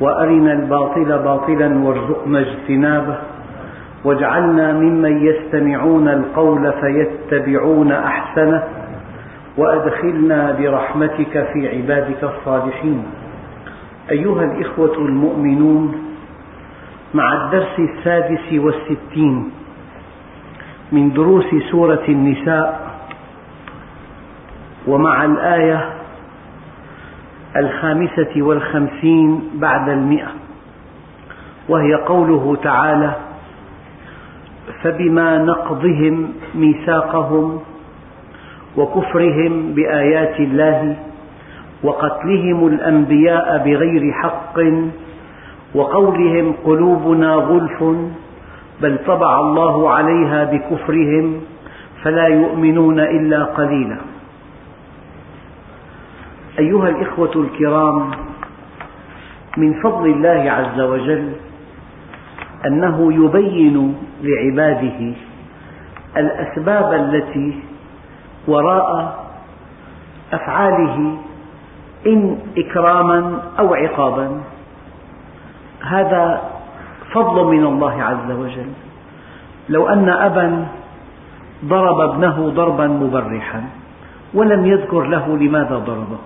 وأرنا الباطل باطلا وارزقنا اجتنابه واجعلنا ممن يستمعون القول فيتبعون أحسنه وأدخلنا برحمتك في عبادك الصالحين. أيها الإخوة المؤمنون مع الدرس السادس والستين من دروس سورة النساء ومع الآية الخامسة والخمسين بعد المئة. وهي قوله تعالى فبما نقضهم ميثاقهم وكفرهم بآيات الله وقتلهم الأنبياء بغير حق وقولهم قلوبنا غلف بل طبع الله عليها بكفرهم فلا يؤمنون إلا قليلا. أيها الإخوة الكرام من فضل الله عز وجل أنه يبين لعباده الأسباب التي وراء أفعاله إن إكراما أو عقابا. هذا فضل من الله عز وجل. لو أن أبا ضرب ابنه ضربا مبرحا. ولم يذكر له لماذا ضربه.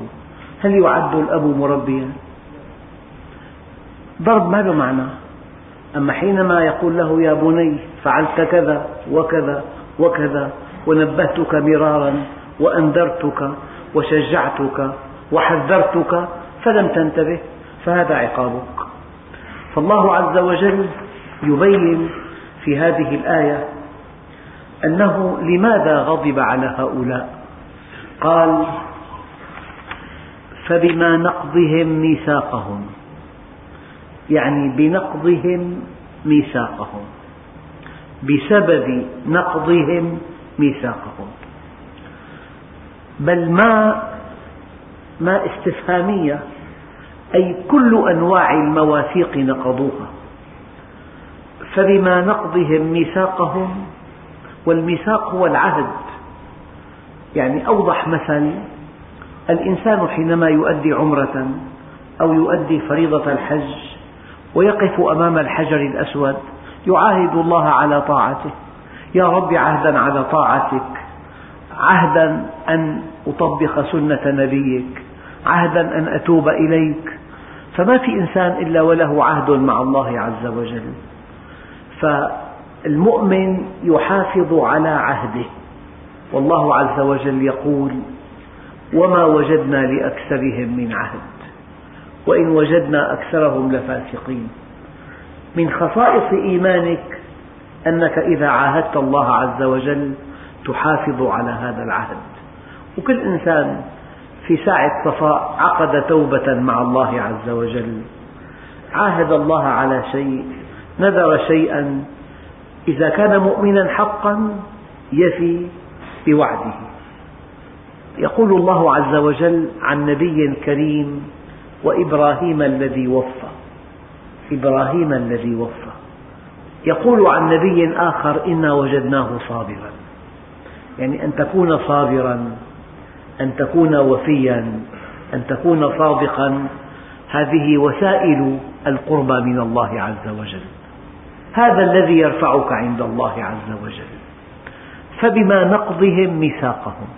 هل يعد الأب مربيا؟ ضرب ما له معنى. أما حينما يقول له يا بني فعلت كذا وكذا وكذا ونبهتك مرارا وأنذرتك وشجعتك وحذرتك فلم تنتبه فهذا عقابك. فالله عز وجل يبين في هذه الآية أنه لماذا غضب على هؤلاء. قال فبما نقضهم ميثاقهم يعني بنقضهم ميثاقهم بسبب نقضهم ميثاقهم. بل ما ما استفهامية أي كل أنواع المواثيق نقضوها. فبما نقضهم ميثاقهم والميثاق هو العهد. يعني أوضح مثل الإنسان حينما يؤدي عمرة أو يؤدي فريضة الحج ويقف أمام الحجر الأسود يعاهد الله على طاعته. يا رب عهدا على طاعتك. عهدا أن أطبق سنة نبيك. عهدا أن أتوب إليك. فما في إنسان إلا وله عهد مع الله عز وجل. فالمؤمن يحافظ على عهده. والله عز وجل يقول وما وجدنا لأكثرهم من عهد وإن وجدنا أكثرهم لفاسقين. من خصائص إيمانك أنك إذا عاهدت الله عز وجل تحافظ على هذا العهد. وكل إنسان في ساعة صفاء عقد توبة مع الله عز وجل. عاهد الله على شيء نذر شيئا. إذا كان مؤمنا حقا يفي بوعده يقول الله عز وجل عن نبي كريم وإبراهيم الذي وفى. إبراهيم الذي وفى. يقول عن نبي آخر إنا وجدناه صابرا. يعني أن تكون صابرا أن تكون وفيا أن تكون صادقا هذه وسائل القربى من الله عز وجل. هذا الذي يرفعك عند الله عز وجل. فبما نقضهم ميثاقهم.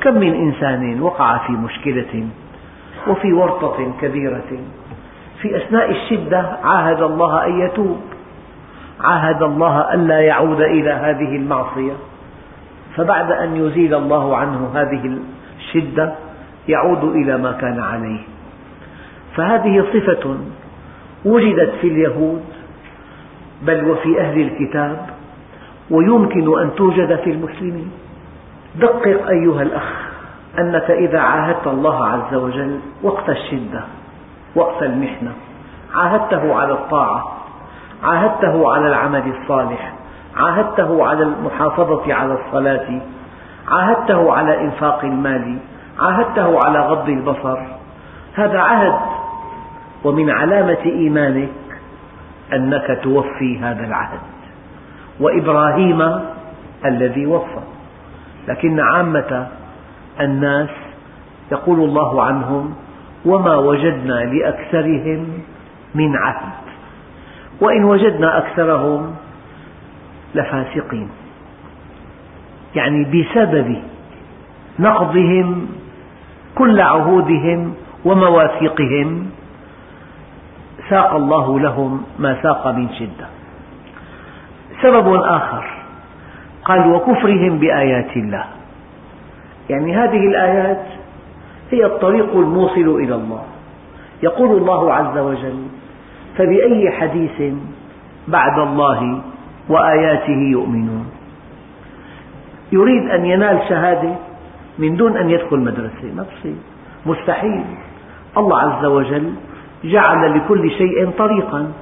كم من إنسان وقع في مشكلة وفي ورطة كبيرة. في أثناء الشدة عاهد الله أن يتوب. عاهد الله ألا يعود إلى هذه المعصية. فبعد أن يزيل الله عنه هذه الشدة يعود إلى ما كان عليه. فهذه صفة وجدت في اليهود بل وفي أهل الكتاب ويمكن أن توجد في المسلمين. دقق أيها الأخ أنك إذا عاهدت الله عز وجل وقت الشدة وقت المحنة عاهدته على الطاعة عاهدته على العمل الصالح عاهدته على المحافظة على الصلاة عاهدته على إنفاق المال عاهدته على غض البصر هذا عهد. ومن علامة إيمانك أنك توفي هذا العهد. وإبراهيم الذي وفى. لكن عامة الناس يقول الله عنهم وما وجدنا لأكثرهم من عهد. وإن وجدنا أكثرهم لفاسقين. يعني بسبب نقضهم كل عهودهم ومواثيقهم ساق الله لهم ما ساق من شدة. سبب آخر. قال وكفرهم بآيات الله. يعني هذه الآيات هي الطريق الموصل إلى الله. يقول الله عز وجل فبأي حديث بعد الله وآياته يؤمنون؟ يريد أن ينال شهادة من دون أن يدخل مدرسة. ما مستحيل. الله عز وجل جعل لكل شيء طريقا.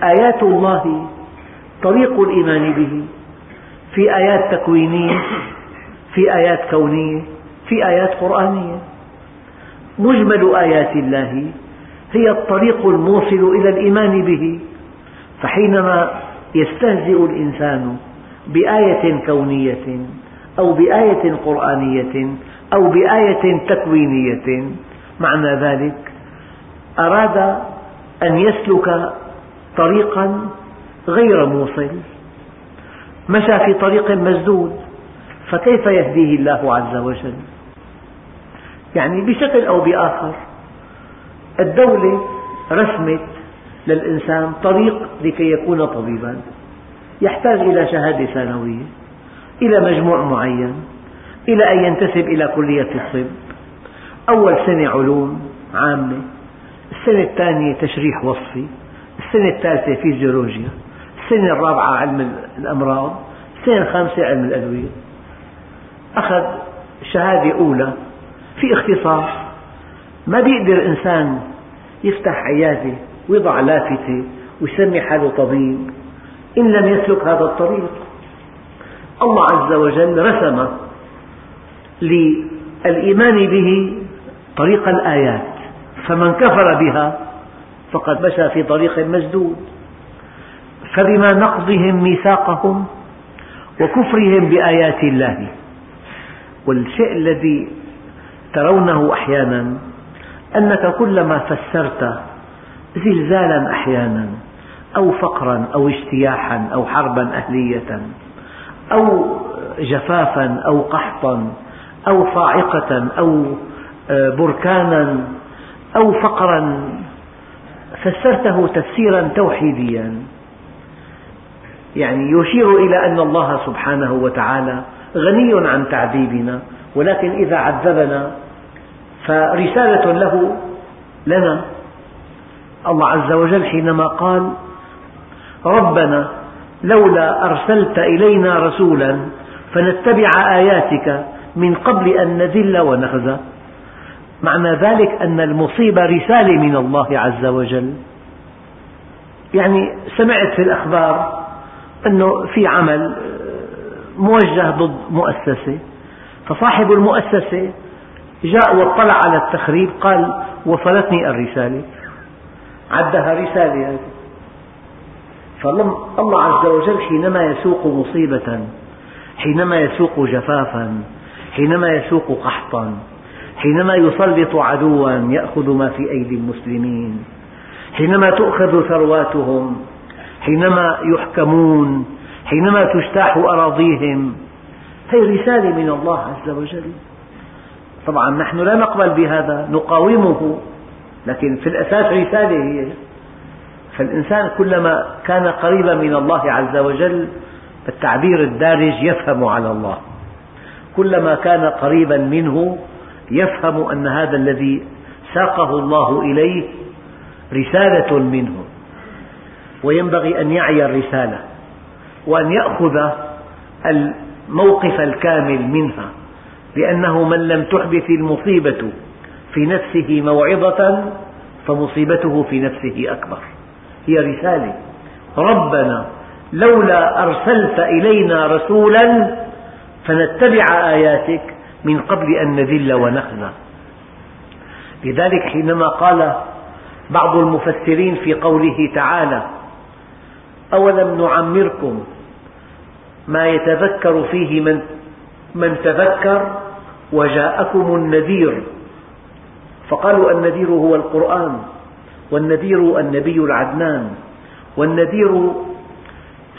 فآيات الله طريق الإيمان به. في آيات تكوينية في آيات كونية في آيات قرآنية. مجمل آيات الله هي الطريق الموصل إلى الإيمان به. فحينما يستهزئ الإنسان بآية كونية أو بآية قرآنية أو بآية تكوينية معنى ذلك أراد أن يسلك طريقا غير موصل. مشى في طريق مسدود فكيف يهديه الله عز وجل؟ يعني بشكل أو بآخر الدولة رسمت للإنسان طريق لكي يكون طبيبا. يحتاج إلى شهادة ثانوية إلى مجموع معين إلى أن ينتسب إلى كلية الطب. أول سنة علوم عامة السنة الثانية تشريح وصفي. السنة الثالثة فيزيولوجيا السنة الرابعة علم الأمراض السنة الخامسة علم الأدوية. أخذ شهادة أولى في اختصاص. ما بيقدر إنسان يفتح عيادة ويضع لافتة ويسمي حاله طبيب إن لم يسلك هذا الطريق. الله عز وجل رسم للإيمان به طريق الآيات فمن كفر بها فقد مشى في طريق مسدود. فبما نقضهم ميثاقهم وكفرهم بآيات الله والشيء الذي ترونه أحيانا أنك كلما فسرت زلزالا أحيانا أو فقرا أو اجتياحا أو حربا أهلية أو جفافا أو قحطا أو صاعقة أو آه، بركانا أو فقرا فسرته تفسيرا توحيديا. يعني يشير إلى أن الله سبحانه وتعالى غني عن تعذيبنا ولكن إذا عذبنا فرسالة له لنا. الله عز وجل حينما قال ربنا لولا أرسلت إلينا رسولا فنتبع آياتك من قبل أن نذل ونخزى. معنى ذلك أن المصيبة رسالة من الله عز وجل. يعني سمعت في الأخبار أنه في عمل موجه ضد مؤسسة. فصاحب المؤسسة جاء واطلع على التخريب قال وصلتني الرسالة. عدها رسالة. هذه فالله عز وجل حينما يسوق مصيبة حينما يسوق جفافا حينما يسوق قحطا حينما يسلط عدوا يأخذ ما في أيدي المسلمين. حينما تؤخذ ثرواتهم حينما يحكمون حينما تجتاح أراضيهم. هذه رسالة من الله عز وجل. طبعا نحن لا نقبل بهذا نقاومه لكن في الأساس رسالة هي. فالإنسان كلما كان قريبا من الله عز وجل التعبير الدارج يفهم على الله. كلما كان قريبا منه يفهم أن هذا الذي ساقه الله إليه رسالة منه وينبغي أن يعي الرسالة وأن يأخذ الموقف الكامل منها لأنه من لم تحدث المصيبة في نفسه موعظة فمصيبته في نفسه أكبر. هي رسالة. ربنا لولا أرسلت إلينا رسولا فنتبع آياتك من قبل أن نذل ونخزى. لذلك حينما قال بعض المفسرين في قوله تعالى أولم نعمركم ما يتذكر فيه من, من تذكر وجاءكم النذير. فقالوا النذير هو القرآن والنذير النبي العدنان والنذير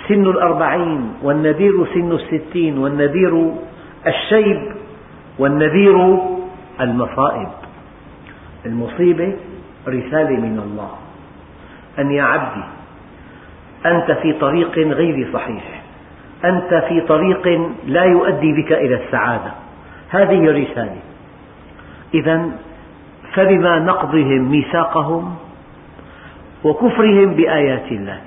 سن الأربعين والنذير سن الستين والنذير الشيب والنذير المصائب. المصيبة رسالة من الله. أن يا عبدي أنت في طريق غير صحيح. أنت في طريق لا يؤدي بك إلى السعادة. هذه رسالة. إذا فبما نقضهم ميثاقهم وكفرهم بآيات الله.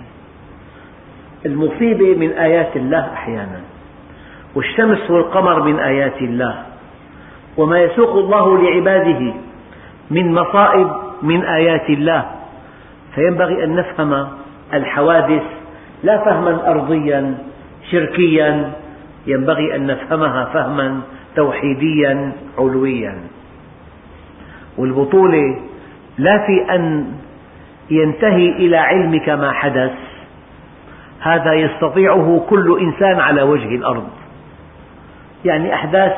المصيبة من آيات الله أحيانا. والشمس والقمر من آيات الله. وما يسوق الله لعباده من مصائب من آيات الله. فينبغي أن نفهم الحوادث لا فهما أرضيا شركيا ينبغي أن نفهمها فهما توحيديا علويا. والبطولة لا في أن ينتهي إلى علمك ما حدث هذا يستطيعه كل إنسان على وجه الأرض. يعني أحداث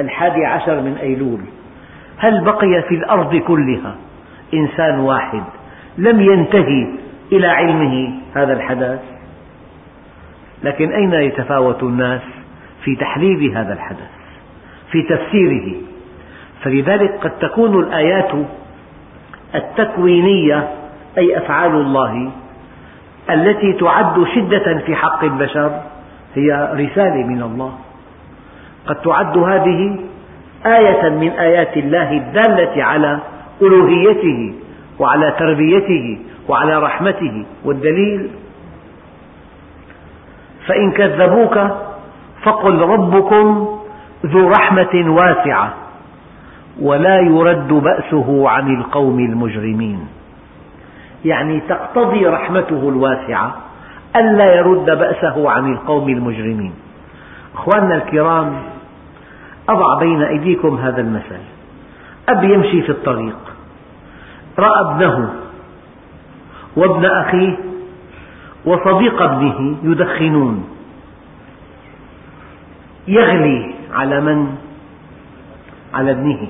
الحادي عشر من أيلول. هل بقي في الأرض كلها إنسان واحد لم ينتهي إلى علمه هذا الحدث؟ لكن أين يتفاوت الناس في تحليل هذا الحدث في تفسيره؟ فلذلك قد تكون الآيات التكوينية أي أفعال الله التي تعد شدة في حق البشر هي رسالة من الله. قد تعد هذه آية من آيات الله الدالة على ألوهيته وعلى تربيته وعلى رحمته والدليل. فإن كذبوك فقل ربكم ذو رحمة واسعة ولا يرد بأسه عن القوم المجرمين. يعني تقتضي رحمته الواسعة ألا يرد بأسه عن القوم المجرمين. أخواننا الكرام أضع بين أيديكم هذا المثل. أب يمشي في الطريق. رأى ابنه وابن أخيه وصديق ابنه يدخنون. يغلي على من؟ على ابنه.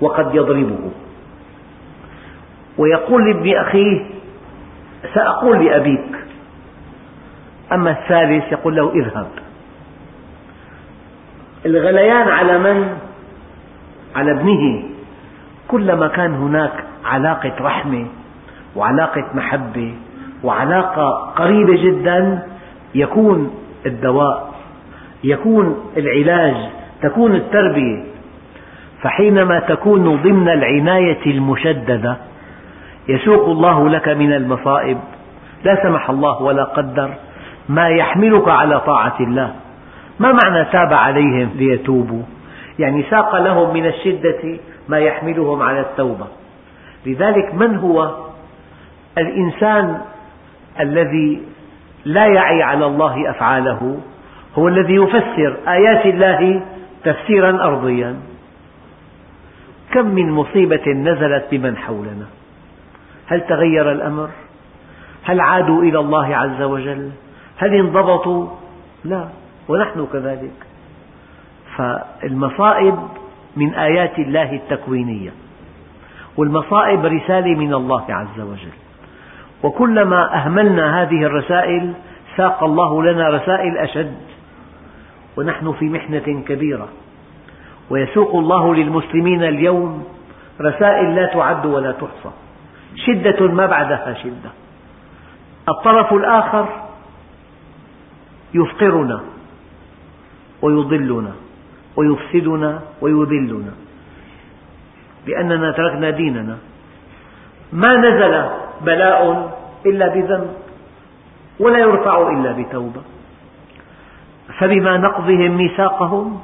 وقد يضربه. ويقول لابن أخيه سأقول لأبيك. أما الثالث يقول له اذهب. الغليان على من؟ على ابنه. كلما كان هناك علاقة رحمة وعلاقة محبة وعلاقة قريبة جدا يكون الدواء يكون العلاج تكون التربية. فحينما تكون ضمن العناية المشددة يسوق الله لك من المصائب. لا سمح الله ولا قدر ما يحملك على طاعة الله. ما معنى تاب عليهم ليتوبوا يعني ساق لهم من الشدة ما يحملهم على التوبة لذلك من هو الإنسان الذي لا يعي على الله أفعاله هو الذي يفسر آيات الله تفسيرا أرضيا كم من مصيبة نزلت بمن حولنا هل تغير الأمر؟ هل عادوا إلى الله عز وجل؟ هل انضبطوا؟ لا ونحن كذلك. فالمصائب من آيات الله التكوينية والمصائب رسالة من الله عز وجل. وكلما أهملنا هذه الرسائل ساق الله لنا رسائل أشد. ونحن في محنة كبيرة. ويسوق الله للمسلمين اليوم رسائل لا تعد ولا تحصى. شدة ما بعدها شدة. الطرف الآخر يفقرنا. ويضلنا ويفسدنا ويذلنا. لأننا تركنا ديننا. ما نزل بلاء إلا بذنب ولا يرفع إلا بتوبة. فبما نقضهم ميثاقهم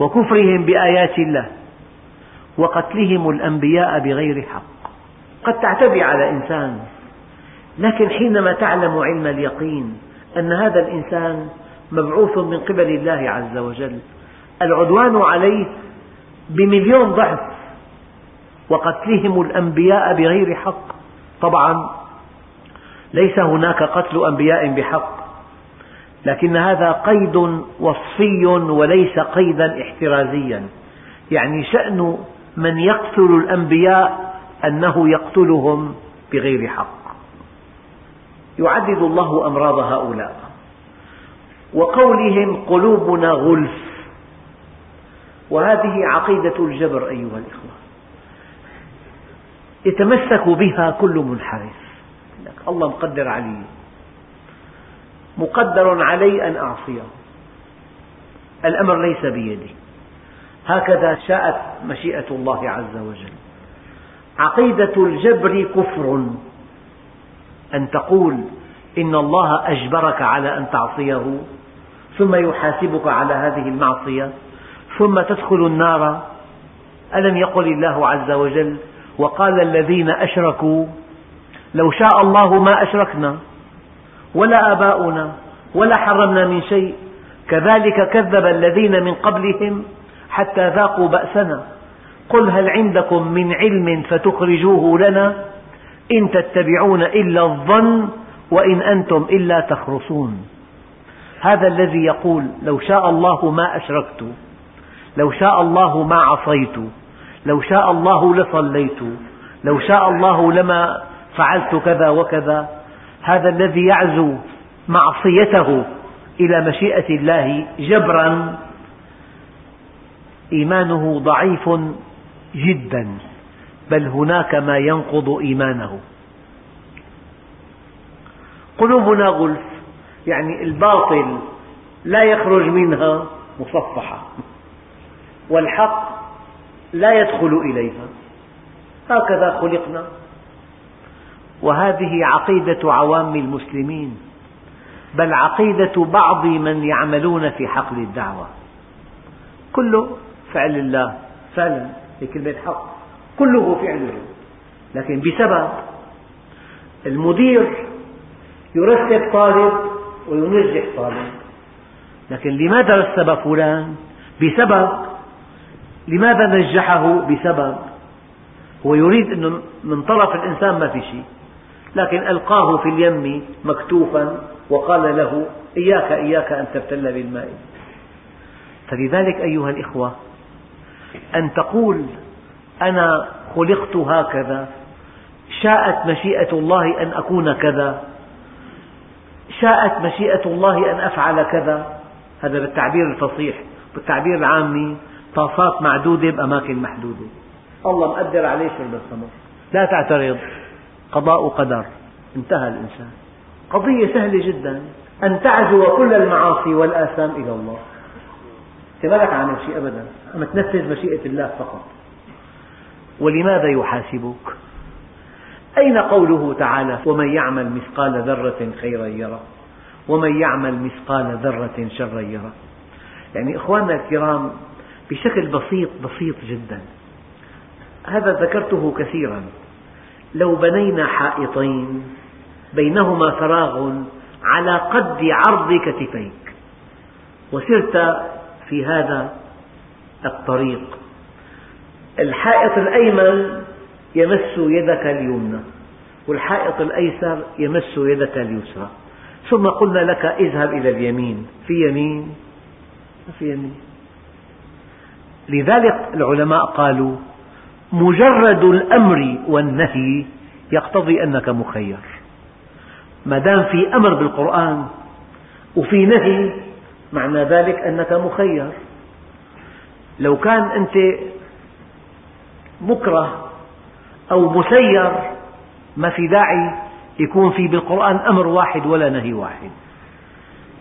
وكفرهم بآيات الله وقتلهم الأنبياء بغير حق. قد تعتدي على إنسان لكن حينما تعلم علم اليقين أن هذا الإنسان مبعوث من قبل الله عز وجل. العدوان عليه بمليون ضعف وقتلهم الأنبياء بغير حق. طبعا ليس هناك قتل أنبياء بحق لكن هذا قيد وصفي وليس قيدا احترازيا. يعني شأن من يقتل الأنبياء أنه يقتلهم بغير حق. يعدد الله أمراض هؤلاء. وقولهم قلوبنا غلف. وهذه عقيدة الجبر أيها الإخوة. يتمسك بها كل منحرف. الله مقدر علي مقدر علي أن أعصيه. الأمر ليس بيدي. هكذا شاءت مشيئة الله عز وجل. عقيدة الجبر كفر. أن تقول إن الله أجبرك على أن تعصيه. ثم يحاسبك على هذه المعصية ثم تدخل النار. ألم يقل الله عز وجل وقال الذين أشركوا لو شاء الله ما أشركنا ولا آباؤنا ولا حرمنا من شيء. كذلك كذب الذين من قبلهم حتى ذاقوا بأسنا. قل هل عندكم من علم فتخرجوه لنا؟ إن تتبعون إلا الظن وإن أنتم إلا تخرصون. هذا الذي يقول لو شاء الله ما أشركت لو شاء الله ما عصيت لو شاء الله لصليت لو شاء الله لما فعلت كذا وكذا هذا الذي يعزو معصيته إلى مشيئة الله جبرا إيمانه ضعيف جدا بل هناك ما ينقض إيمانه. قلوبنا غلف. يعني الباطل لا يخرج منها مصفحة والحق لا يدخل إليها. هكذا خلقنا. وهذه عقيدة عوام المسلمين بل عقيدة بعض من يعملون في حقل الدعوة. كله فعل الله فعلا هي كلمة حق كله فعله لكن بسبب المدير يرتب طالب وينجح طالب. لكن لماذا رتب فلان؟ بسبب لماذا نجحه؟ بسبب. هو يريد أنه من طرف الإنسان ما في شيء لكن ألقاه في اليم مكتوفا وقال له إياك إياك أن تبتل بالماء. فلذلك أيها الإخوة أن تقول أنا خلقت هكذا شاءت مشيئة الله أن أكون كذا. شاءت مشيئة الله أن أفعل كذا. هذا بالتعبير الفصيح. بالتعبير العامي طاسات معدودة بأماكن محدودة. الله مقدر عليه شرب الخمر. لا تعترض. قضاء قدر انتهى الإنسان. قضية سهلة جدا. أن تعزو كل المعاصي والآثام إلى الله. أنت ما لك عامل شيء أبدا. أما تنفذ مشيئة الله فقط. ولماذا يحاسبك؟ أين قوله تعالى؟ ومن يعمل مثقال ذرة خيرا يره. ومن يعمل مثقال ذرة شرا يره. يعني إخواننا الكرام بشكل بسيط بسيط جدا. هذا ذكرته كثيرا. لو بنينا حائطين بينهما فراغ على قد عرض كتفيك. وسرت في هذا الطريق. الحائط الأيمن يمس يدك اليمنى والحائط الأيسر يمس يدك اليسرى. ثم قلنا لك اذهب إلى اليمين في يمين ما في يمين. لذلك العلماء قالوا مجرد الأمر والنهي يقتضي أنك مخير. ما دام في أمر بالقرآن وفي نهي معنى ذلك أنك مخير. لو كان أنت مكره أو مسير ما في داعي يكون في بالقرآن أمر واحد ولا نهي واحد.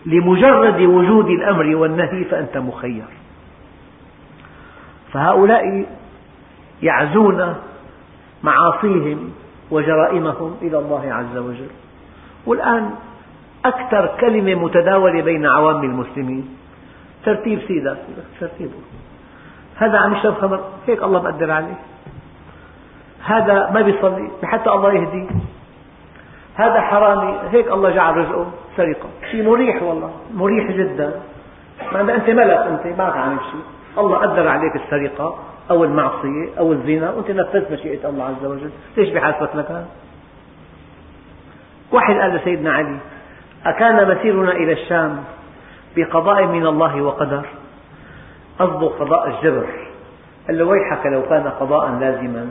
لمجرد وجود الأمر والنهي فأنت مخير. فهؤلاء يعزون معاصيهم وجرائمهم إلى الله عز وجل. والآن أكثر كلمة متداولة بين عوام المسلمين. ترتيب سيدة ترتيبه هذا عم يشرب خمر هيك الله مقدر عليه. هذا ما بيصلي حتى الله يهديه هذا حرامي هيك الله جعل رزقه سرقة. شيء مريح والله مريح جدا. مع أنت ملك أنت ما عامل شيء. الله قدر عليك السرقة أو المعصية أو الزنا وأنت نفذت مشيئة الله عز وجل. ليش بحاسبك لك واحد قال لسيدنا علي أكان مسيرنا إلى الشام بقضاء من الله وقدر. قصده قضاء الجبر. قال له ويحك لو كان قضاء لازما.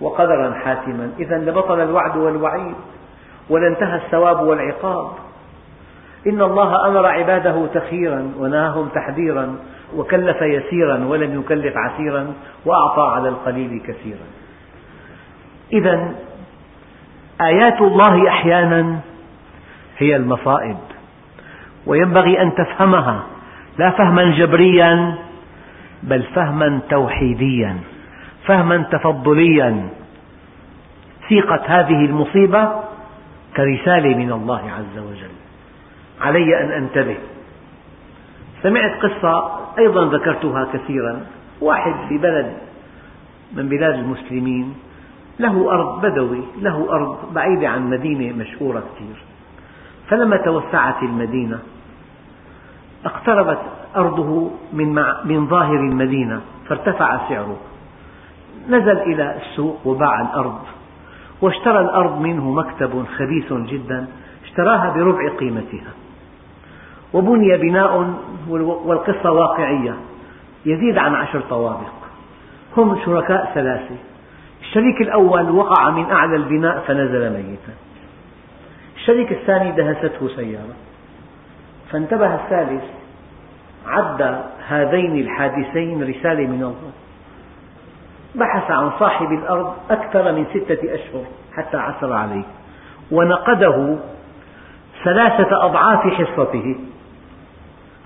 وقدرا حاتما. إذا لبطل الوعد والوعيد ولانتهى الثواب والعقاب. إن الله أمر عباده تخيرا ونهاهم تحذيرا وكلف يسيرا ولم يكلف عسيرا وأعطى على القليل كثيرا. إذا آيات الله أحيانا هي المصائب وينبغي أن تفهمها لا فهما جبريا بل فهما توحيديا. فهما تفضليا. سيقت هذه المصيبة كرسالة من الله عز وجل. علي أن أنتبه. سمعت قصة أيضا ذكرتها كثيرا. واحد في بلد من بلاد المسلمين له أرض بدوي له أرض بعيدة عن مدينة مشهورة كثير. فلما توسعت المدينة اقتربت أرضه من, من ظاهر المدينة فارتفع سعره. نزل إلى السوق وباع الأرض واشترى الأرض منه مكتب خبيث جدا اشتراها بربع قيمتها. وبني بناء والقصة واقعية يزيد عن عشر طوابق. هم شركاء ثلاثة. الشريك الأول وقع من أعلى البناء فنزل ميتا. الشريك الثاني دهسته سيارة. فانتبه الثالث عد هذين الحادثين رسالة من الله. بحث عن صاحب الأرض أكثر من ستة أشهر حتى عثر عليه ونقده ثلاثة أضعاف حصته.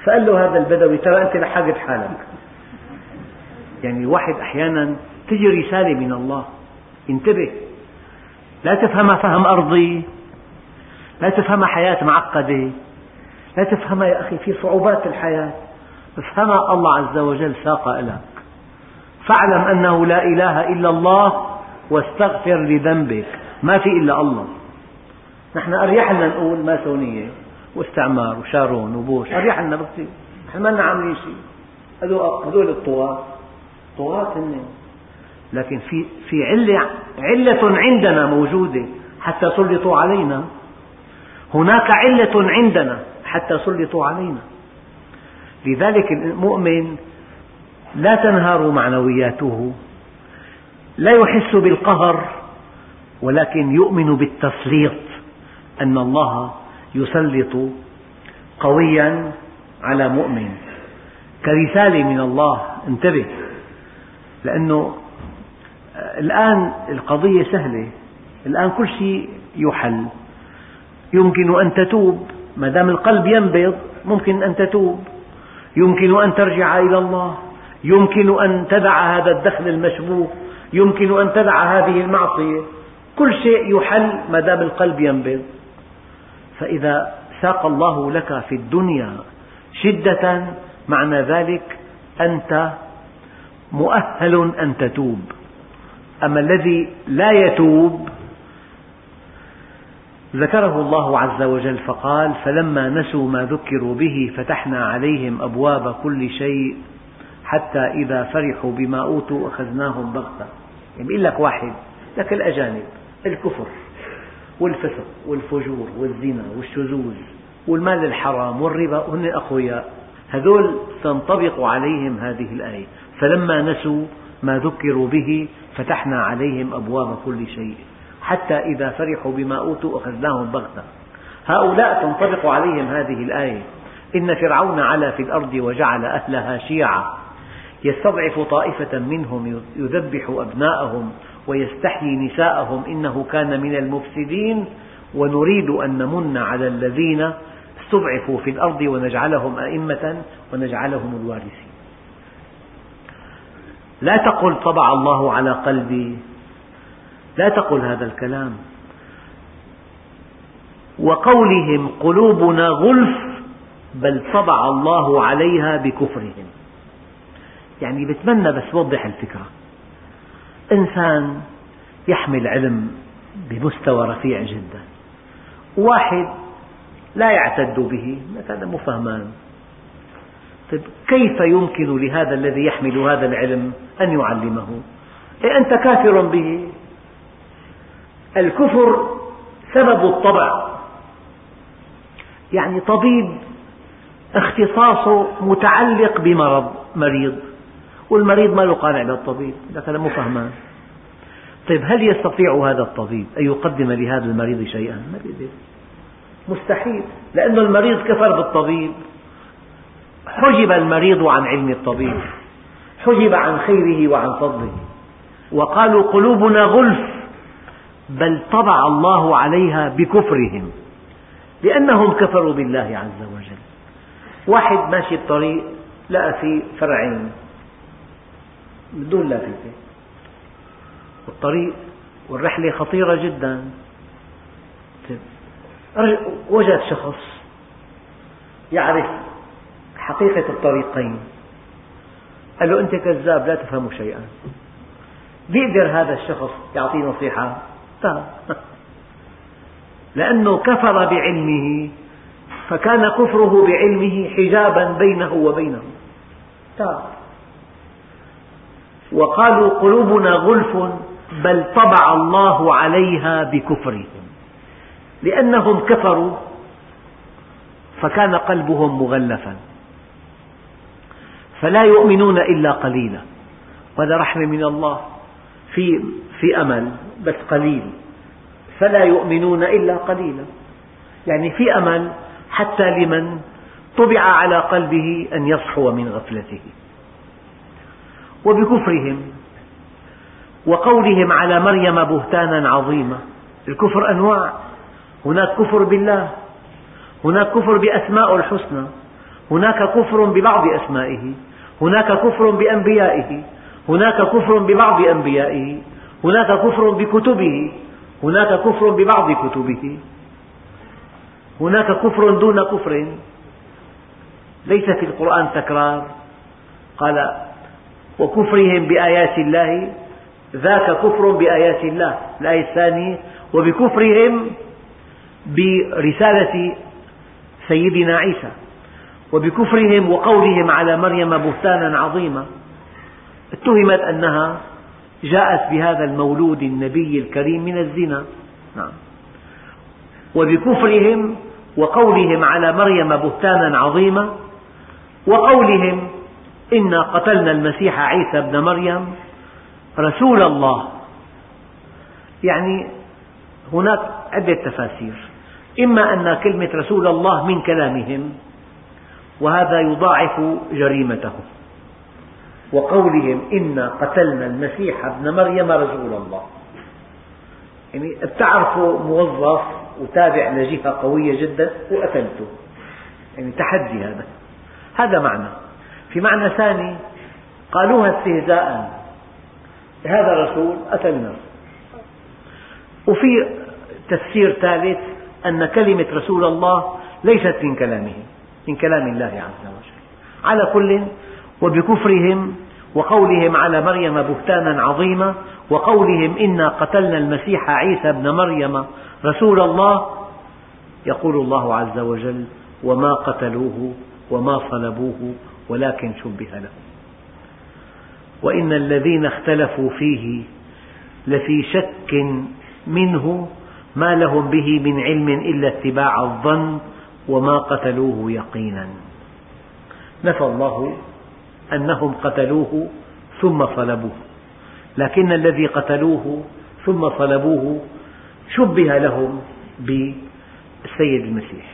فقال له هذا البدوي ترى أنت لحقت حالك. يعني الواحد أحيانا تجي رسالة من الله انتبه لا تفهم فهم أرضي لا تفهم حياة معقدة لا تفهم يا أخي في صعوبات الحياة افهمها الله عز وجل ساق لك فاعلم أنه لا إله إلا الله واستغفر لذنبك. ما في إلا الله. نحن أريح لنا نقول ماسونية واستعمار وشارون وبوش. أريح لنا بكثير. نحن ما لنا عاملين شيء. هذول الطغاة. طغاة هن. لكن في في علة علة عندنا موجودة حتى سلطوا علينا. هناك علة عندنا حتى سلطوا علينا. لذلك المؤمن لا تنهار معنوياته لا يحس بالقهر ولكن يؤمن بالتسليط أن الله يسلط قويا على مؤمن. كرسالة من الله. انتبه لأنه الآن القضية سهلة. الآن كل شيء يحل. يمكن أن تتوب. ما دام القلب ينبض ممكن أن تتوب. يمكن أن ترجع إلى الله. يمكن أن تدع هذا الدخل المشبوه يمكن أن تدع هذه المعصية. كل شيء يحل ما دام القلب ينبض. فإذا ساق الله لك في الدنيا شدة معنى ذلك أنت مؤهل أن تتوب. أما الذي لا يتوب ذكره الله عز وجل فقال فلما نسوا ما ذكروا به فتحنا عليهم أبواب كل شيء حتى إذا فرحوا بما أوتوا أخذناهم بغتة. يعني لك واحد لك الأجانب الكفر والفسق والفجور والزنا والشذوذ والمال الحرام والربا هن أقوياء هذول تنطبق عليهم هذه الآية. فلما نسوا ما ذكروا به فتحنا عليهم أبواب كل شيء. حتى إذا فرحوا بما أوتوا أخذناهم بغتة. هؤلاء تنطبق عليهم هذه الآية. إن فرعون علا في الأرض وجعل أهلها شيعا. يستضعف طائفة منهم يذبح أبناءهم ويستحيي نساءهم إنه كان من المفسدين. ونريد أن نمن على الذين استضعفوا في الأرض ونجعلهم أئمة ونجعلهم الوارثين. لا تقل طبع الله على قلبي. لا تقل هذا الكلام. وقولهم قلوبنا غلف بل طبع الله عليها بكفرهم. يعني بتمنى بس وضح الفكرة. إنسان يحمل علم بمستوى رفيع جدا. واحد لا يعتد به هذا مو فهمان. طيب كيف يمكن لهذا الذي يحمل هذا العلم أن يعلمه؟ إيه أنت كافر به. الكفر سبب الطبع. يعني طبيب اختصاصه متعلق بمرض مريض. والمريض ما له قانع للطبيب لك أنا مو فهمان. طيب هل يستطيع هذا الطبيب أن يقدم لهذا المريض شيئا؟ مستحيل لأن المريض كفر بالطبيب. حجب المريض عن علم الطبيب. حجب عن خيره وعن فضله. وقالوا قلوبنا غلف بل طبع الله عليها بكفرهم لأنهم كفروا بالله عز وجل. واحد ماشي بطريق لقى في فرعين. بدون لافتة والطريق والرحلة خطيرة جدا. وجد شخص يعرف حقيقة الطريقين. قال له أنت كذاب لا تفهم شيئا. بيقدر هذا الشخص يعطيه نصيحة؟ لأنه كفر بعلمه فكان كفره بعلمه حجابا بينه وبينه. تاب وقالوا قلوبنا غلف بل طبع الله عليها بكفرهم. لأنهم كفروا فكان قلبهم مغلفا. فلا يؤمنون إلا قليلا. وهذا رحمة من الله. في في أمل بس قليل. فلا يؤمنون إلا قليلا. يعني في أمل حتى لمن طبع على قلبه أن يصحو من غفلته. وبكفرهم وقولهم على مريم بهتانا عظيما. الكفر أنواع. هناك كفر بالله هناك كفر بأسماء الحسنى هناك كفر ببعض أسمائه هناك كفر بأنبيائه هناك كفر ببعض أنبيائه هناك كفر بكتبه هناك كفر ببعض كتبه هناك كفر دون كفر. ليس في القرآن تكرار. قال وكفرهم بآيات الله ذاك كفر بآيات الله الآية الثانية وبكفرهم برسالة سيدنا عيسى وبكفرهم وقولهم على مريم بهتانا عظيما. اتهمت أنها جاءت بهذا المولود النبي الكريم من الزنا. نعم. وبكفرهم وقولهم على مريم بهتانا عظيما وقولهم إنا قتلنا المسيح عيسى ابن مريم رسول الله. يعني هناك عدة تفاسير. إما أن كلمة رسول الله من كلامهم وهذا يضاعف جريمتهم وقولهم إنا قتلنا المسيح ابن مريم رسول الله. يعني بتعرفوا موظف وتابع لجهة قوية جدا وقتلته. يعني تحدي هذا. هذا معنى. في معنى ثاني قالوها استهزاء. هذا رسول قتلنا وفي تفسير ثالث أن كلمة رسول الله ليست من كلامه من كلام الله عز وجل. على كل وبكفرهم وقولهم على مريم بهتانا عظيما وقولهم إنا قتلنا المسيح عيسى ابن مريم. رسول الله يقول الله عز وجل وما قتلوه وما صلبوه ولكن شبه لهم وإن الذين اختلفوا فيه لفي شك منه ما لهم به من علم إلا اتباع الظن وما قتلوه يقينا. نفى الله أنهم قتلوه ثم صلبوه. لكن الذي قتلوه ثم صلبوه شبه لهم بالسيد المسيح.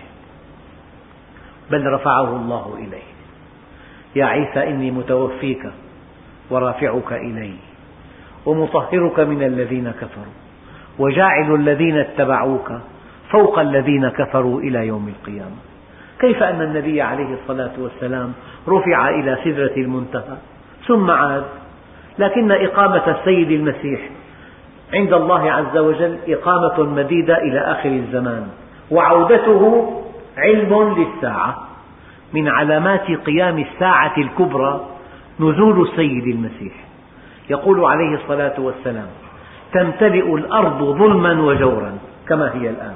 بل رفعه الله إليه. يا عيسى إني متوفيك ورافعك إلي ومطهرك من الذين كفروا وجاعل الذين اتبعوك فوق الذين كفروا إلى يوم القيامة. كيف أن النبي عليه الصلاة والسلام رفع إلى سدرة المنتهى ثم عاد؟ لكن إقامة السيد المسيح عند الله عز وجل إقامة مديدة إلى آخر الزمان وعودته علم للساعة. من علامات قيام الساعة الكبرى نزول السيد المسيح. يقول عليه الصلاة والسلام تمتلئ الأرض ظلما وجورا كما هي الآن.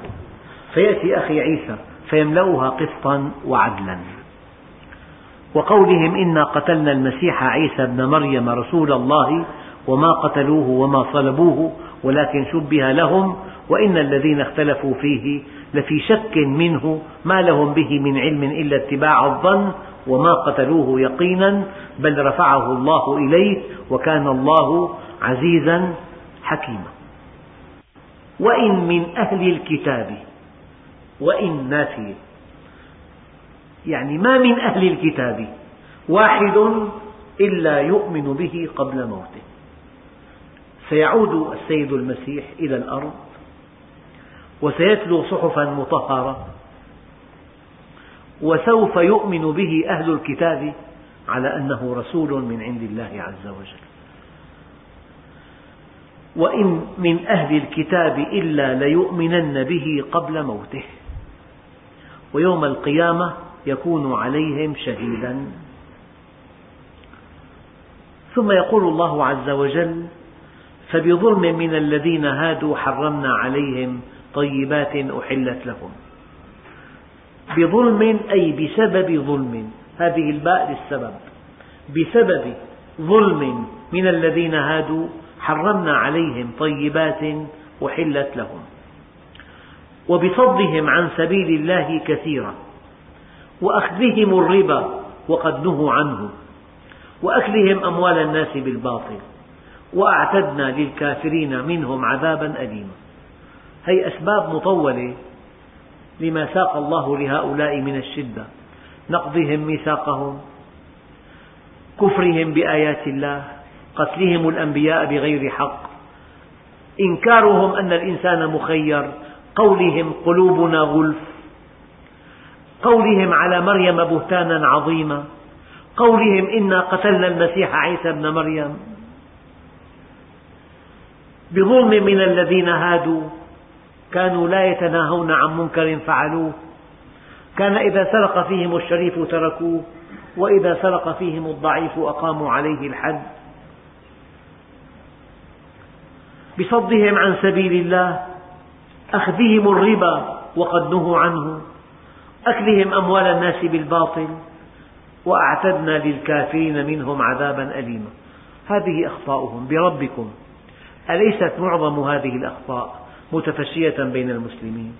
فيأتي أخي عيسى فيملأها قسطا وعدلا. وقولهم إنا قتلنا المسيح عيسى ابن مريم رسول الله وما قتلوه وما صلبوه ولكن شبه لهم وإن الذين اختلفوا فيه لفي شك منه ما لهم به من علم إلا اتباع الظن وما قتلوه يقينا بل رفعه الله إليه وكان الله عزيزا حكيما. وإن من أهل الكتاب وإن نافية يعني ما من أهل الكتاب واحد إلا يؤمن به قبل موته. سيعود السيد المسيح إلى الأرض وسيتلو صحفا مطهرة. وسوف يؤمن به أهل الكتاب على أنه رسول من عند الله عز وجل. وإن من أهل الكتاب إلا ليؤمنن به قبل موته. ويوم القيامة يكون عليهم شهيدا. ثم يقول الله عز وجل فبظلم من الذين هادوا حرمنا عليهم طيبات أحلت لهم. بظلم أي بسبب ظلم. هذه الباء للسبب. بسبب ظلم من الذين هادوا حرمنا عليهم طيبات أحلت لهم. وبصدهم عن سبيل الله كثيرا. وأخذهم الربا وقد نهوا عنه. وأكلهم أموال الناس بالباطل. وأعتدنا للكافرين منهم عذابا أليما. هي أسباب مطولة لما ساق الله لهؤلاء من الشدة. نقضهم ميثاقهم كفرهم بآيات الله قتلهم الأنبياء بغير حق. إنكارهم أن الإنسان مخير قولهم قلوبنا غلف. قولهم على مريم بهتانا عظيما. قولهم إنا قتلنا المسيح عيسى ابن مريم. بظلم من الذين هادوا. كانوا لا يتناهون عن منكر فعلوه. كان إذا سرق فيهم الشريف تركوه وإذا سرق فيهم الضعيف أقاموا عليه الحد. بصدهم عن سبيل الله أخذهم الربا وقد نهوا عنه. أكلهم أموال الناس بالباطل وأعتدنا للكافرين منهم عذابا أليما. هذه أخطاؤهم. بربكم. أليست معظم هذه الأخطاء؟ متفشية بين المسلمين.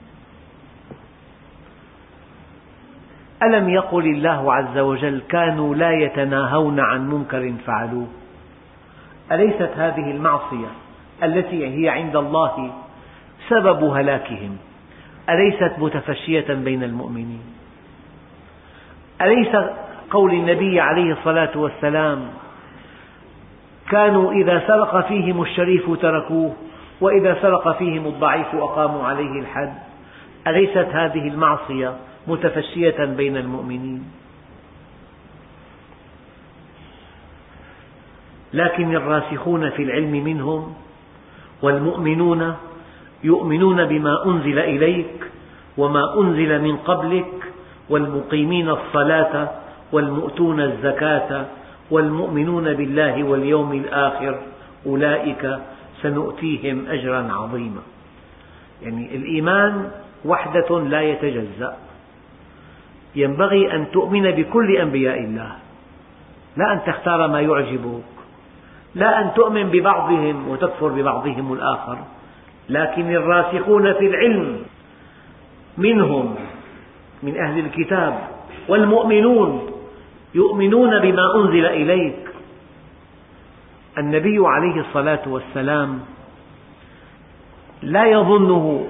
ألم يقل الله عز وجل كانوا لا يتناهون عن منكر فعلوه؟ أليست هذه المعصية التي هي عند الله سبب هلاكهم؟ أليست متفشية بين المؤمنين؟ أليس قول النبي عليه الصلاة والسلام كانوا إذا سرق فيهم الشريف تركوه؟ وإذا سرق فيهم الضعيف أقاموا عليه الحد. أليست هذه المعصية متفشية بين المؤمنين؟ لكن الراسخون في العلم منهم والمؤمنون يؤمنون بما أنزل إليك وما أنزل من قبلك والمقيمين الصلاة والمؤتون الزكاة والمؤمنون بالله واليوم الآخر أولئك سنؤتيهم أجرا عظيما. يعني الإيمان وحدة لا يتجزأ. ينبغي أن تؤمن بكل أنبياء الله. لا أن تختار ما يعجبك لا أن تؤمن ببعضهم وتكفر ببعضهم الآخر. لكن الراسخون في العلم منهم من أهل الكتاب والمؤمنون يؤمنون بما أنزل إليك. النبي عليه الصلاة والسلام لا يظنه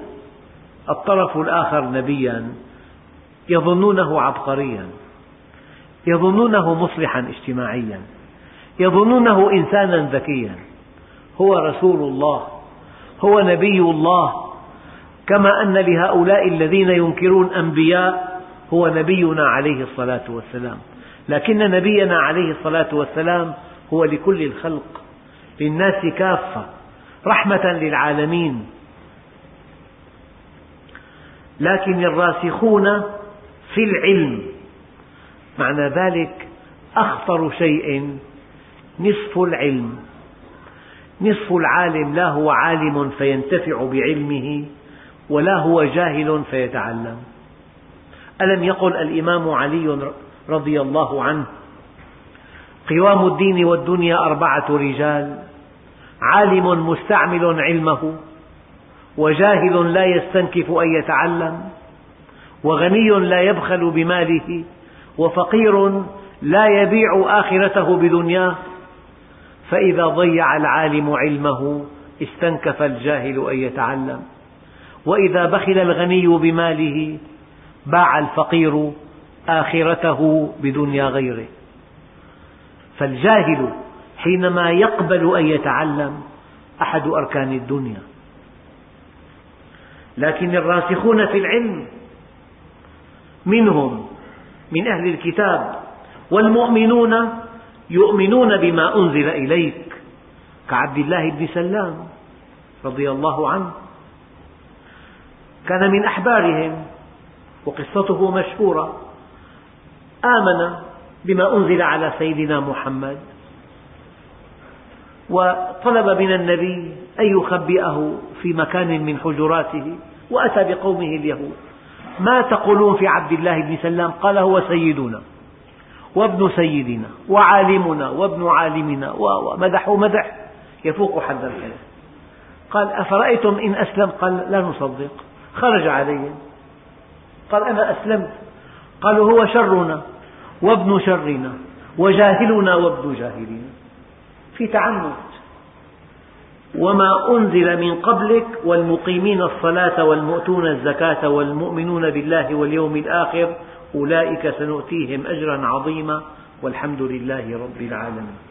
الطرف الآخر نبيا يظنونه عبقريا يظنونه مصلحا اجتماعيا يظنونه إنسانا ذكيا. هو رسول الله هو نبي الله. كما أن لهؤلاء الذين ينكرون أنبياء هو نبينا عليه الصلاة والسلام. لكن نبينا عليه الصلاة والسلام هو لكل الخلق للناس كافة رحمة للعالمين. لكن الراسخون في العلم معنى ذلك أخطر شيء نصف العلم. نصف العالم لا هو عالم فينتفع بعلمه ولا هو جاهل فيتعلم. ألم يقل الإمام علي رضي الله عنه قوام الدين والدنيا أربعة رجال عالم مستعمل علمه وجاهل لا يستنكف أن يتعلم وغني لا يبخل بماله وفقير لا يبيع آخرته بدنياه فإذا ضيع العالم علمه استنكف الجاهل أن يتعلم وإذا بخل الغني بماله باع الفقير آخرته بدنيا غيره. فالجاهل حينما يقبل أن يتعلم أحد أركان الدنيا. لكن الراسخون في العلم منهم من أهل الكتاب والمؤمنون يؤمنون بما أنزل إليك كعبد الله بن سلام رضي الله عنه. كان من أحبارهم وقصته مشهورة. آمن بما أنزل على سيدنا محمد. وطلب من النبي أن يخبئه في مكان من حجراته وأتى بقومه اليهود. ما تقولون في عبد الله بن سلام؟ قال هو سيدنا وابن سيدنا وعالمنا وابن عالمنا ومدحوا مدح يفوق حد الكلام قال أفرأيتم إن أسلم؟ قال لا نصدق. خرج عليهم. قال أنا أسلمت. قالوا هو شرنا. وابن شرنا وجاهلنا وابن جاهلنا. في تعنت وما أنزل من قبلك والمقيمين الصلاة والمؤتون الزكاة والمؤمنون بالله واليوم الآخر أولئك سنؤتيهم أجرا عظيما والحمد لله رب العالمين.